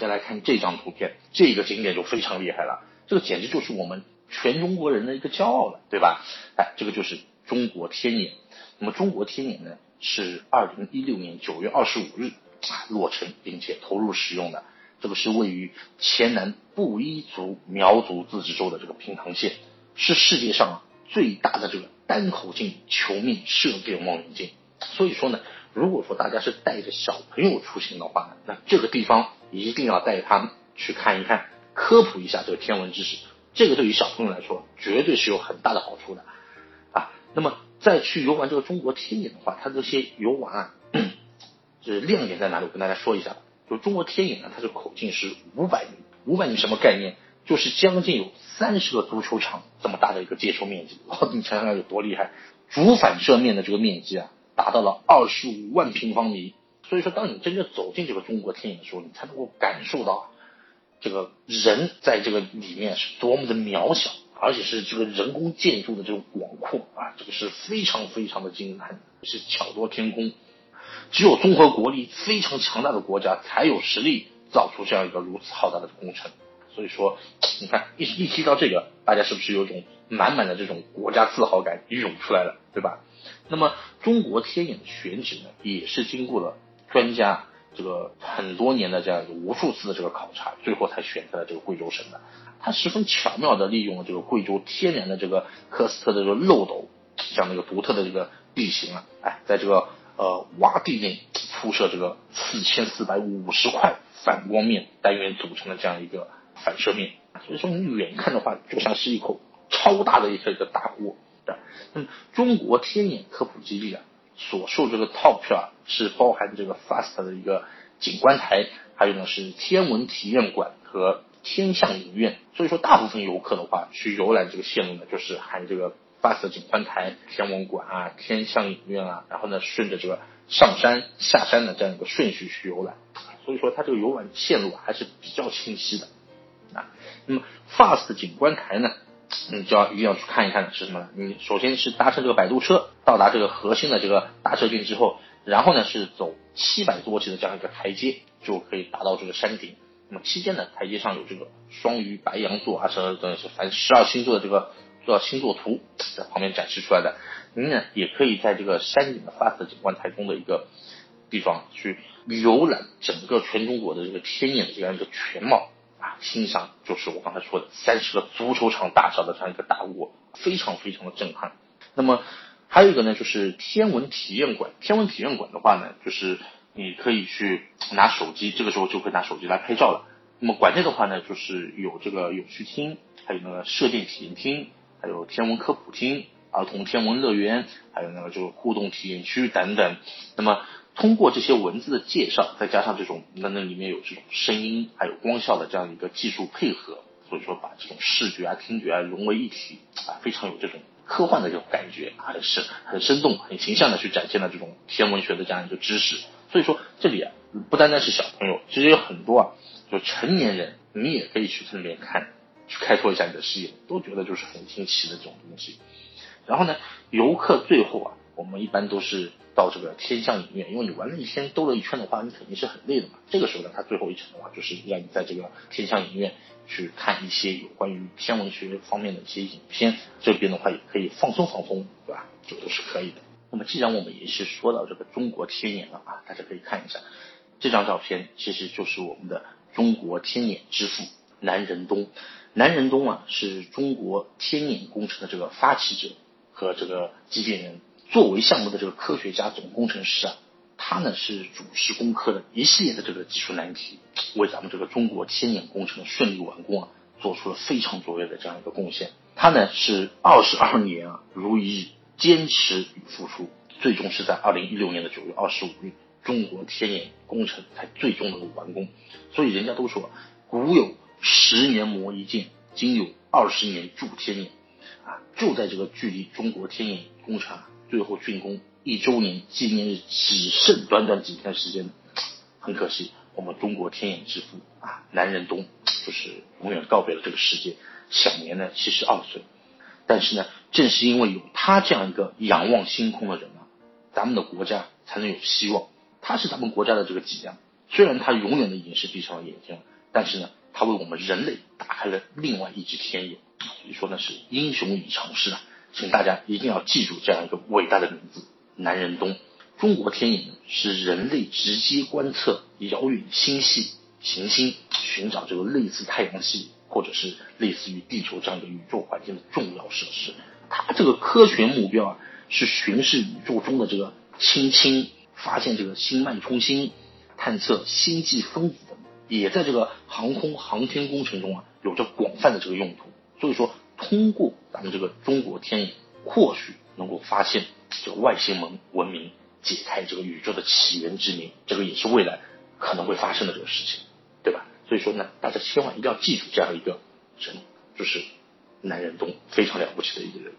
家来看这张图片，这个景点就非常厉害了，这个简直就是我们全中国人的一个骄傲了，对吧？哎，这个就是中国天眼。那么中国天眼呢，是二零一六年九月二十五日啊落成并且投入使用的。这个是位于黔南布依族苗族自治州的这个平塘县，是世界上最大的这个单口径球面射电望远镜。所以说呢，如果说大家是带着小朋友出行的话，那这个地方一定要带他们去看一看，科普一下这个天文知识。这个对于小朋友来说，绝对是有很大的好处的啊。那么再去游玩这个中国天眼的话，它这些游玩啊，这亮点在哪里？我跟大家说一下。就中国天眼呢，它的口径是五百米，五百米什么概念？就是将近有三十个足球场这么大的一个接收面积。你想想有多厉害！主反射面的这个面积啊，达到了二十五万平方米。所以说，当你真正走进这个中国天眼的时候，你才能够感受到这个人在这个里面是多么的渺小，而且是这个人工建筑的这种广阔啊，这个是非常非常的惊叹，是巧夺天工。只有综合国力非常强大的国家，才有实力造出这样一个如此浩大的工程。所以说，你看一一提到这个，大家是不是有种满满的这种国家自豪感涌出来了，对吧？那么中国天眼的选址呢，也是经过了专家这个很多年的这样一个无数次的这个考察，最后才选择了这个贵州省的。它十分巧妙的利用了这个贵州天然的这个喀斯特的这个漏斗这样的一个独特的这个地形啊，哎，在这个。呃，洼地内铺设这个四千四百五十块反光面单元组成的这样一个反射面，所以说你远看的话，就像是一口超大的一个一个大锅。对，那么中国天眼科普基地啊，所售这个套票啊，是包含这个 FAST 的一个景观台，还有呢是天文体验馆和天象影院。所以说，大部分游客的话去游览这个线路呢，就是含这个。FAST 景观台、天文馆啊、天象影院啊，然后呢，顺着这个上山下山的这样一个顺序去游览，所以说它这个游玩线路还是比较清晰的啊。那么 FAST 景观台呢，你就要一定要去看一看是什么呢？你首先是搭乘这个摆渡车到达这个核心的这个大车郡之后，然后呢是走七百多级的这样一个台阶，就可以达到这个山顶。那么期间呢，台阶上有这个双鱼、白羊座啊，什么等是反正十二星座的这个。做星座图在旁边展示出来的，您呢也可以在这个山顶的 FAST 景观台中的一个地方去游览整个全中国的这个天眼的这样一个全貌欣赏就是我刚才说的三十个足球场大小的这样一个大窝，非常非常的震撼。那么还有一个呢，就是天文体验馆。天文体验馆的话呢，就是你可以去拿手机，这个时候就可以拿手机来拍照了。那么馆内的话呢，就是有这个有趣厅，还有那个射电体验厅。还有天文科普厅、儿童天文乐园，还有那个就是互动体验区等等。那么通过这些文字的介绍，再加上这种那那里面有这种声音还有光效的这样一个技术配合，所以说把这种视觉啊、听觉啊融为一体啊，非常有这种科幻的这种感觉，很生很生动、很形象的去展现了这种天文学的这样一个知识。所以说这里啊，不单单是小朋友，其实有很多啊，就成年人你也可以去这里面看。去开拓一下你的视野，都觉得就是很新奇的这种东西。然后呢，游客最后啊，我们一般都是到这个天象影院，因为你玩了一天兜了一圈的话，你肯定是很累的嘛。这个时候呢，它最后一程的话，就是让你在这个天象影院去看一些有关于天文学方面的一些影片。这边的话也可以放松放松，对吧？这都是可以的。那么既然我们也是说到这个中国天眼了啊，大家可以看一下这张照片，其实就是我们的中国天眼之父南仁东。南仁东啊，是中国天眼工程的这个发起者和这个基建人，作为项目的这个科学家总工程师啊，他呢是主持攻克了一系列的这个技术难题，为咱们这个中国天眼工程的顺利完工啊，做出了非常卓越的这样一个贡献。他呢是二十二年啊如一日坚持与付出，最终是在二零一六年的九月二十五日，中国天眼工程才最终能够完工。所以人家都说，古有。十年磨一剑，今有二十年铸天眼，啊，就在这个距离中国天眼工程啊最后竣工一周年纪念日只剩短短几天时间，很可惜，我们中国天眼之父啊，南仁东就是永远告别了这个世界，享年呢七十二岁。但是呢，正是因为有他这样一个仰望星空的人啊，咱们的国家才能有希望。他是咱们国家的这个脊梁，虽然他永远的已经是闭上了眼睛。但是呢，他为我们人类打开了另外一只天眼，所以说呢是英雄已成事啊，请大家一定要记住这样一个伟大的名字——南仁东。中国天眼是人类直接观测遥远星系、行星，寻找这个类似太阳系或者是类似于地球这样一个宇宙环境的重要设施。它这个科学目标啊，是巡视宇宙中的这个氢氢，发现这个星脉冲星，探测星际分子，也在这个航空航天工程中啊，有着广泛的这个用途。所以说，通过咱们这个中国天眼，或许能够发现这个外星文文明。解开这个宇宙的起源之谜，这个也是未来可能会发生的这个事情，对吧？所以说呢，大家千万一定要记住这样一个人，就是南仁东，非常了不起的一个人。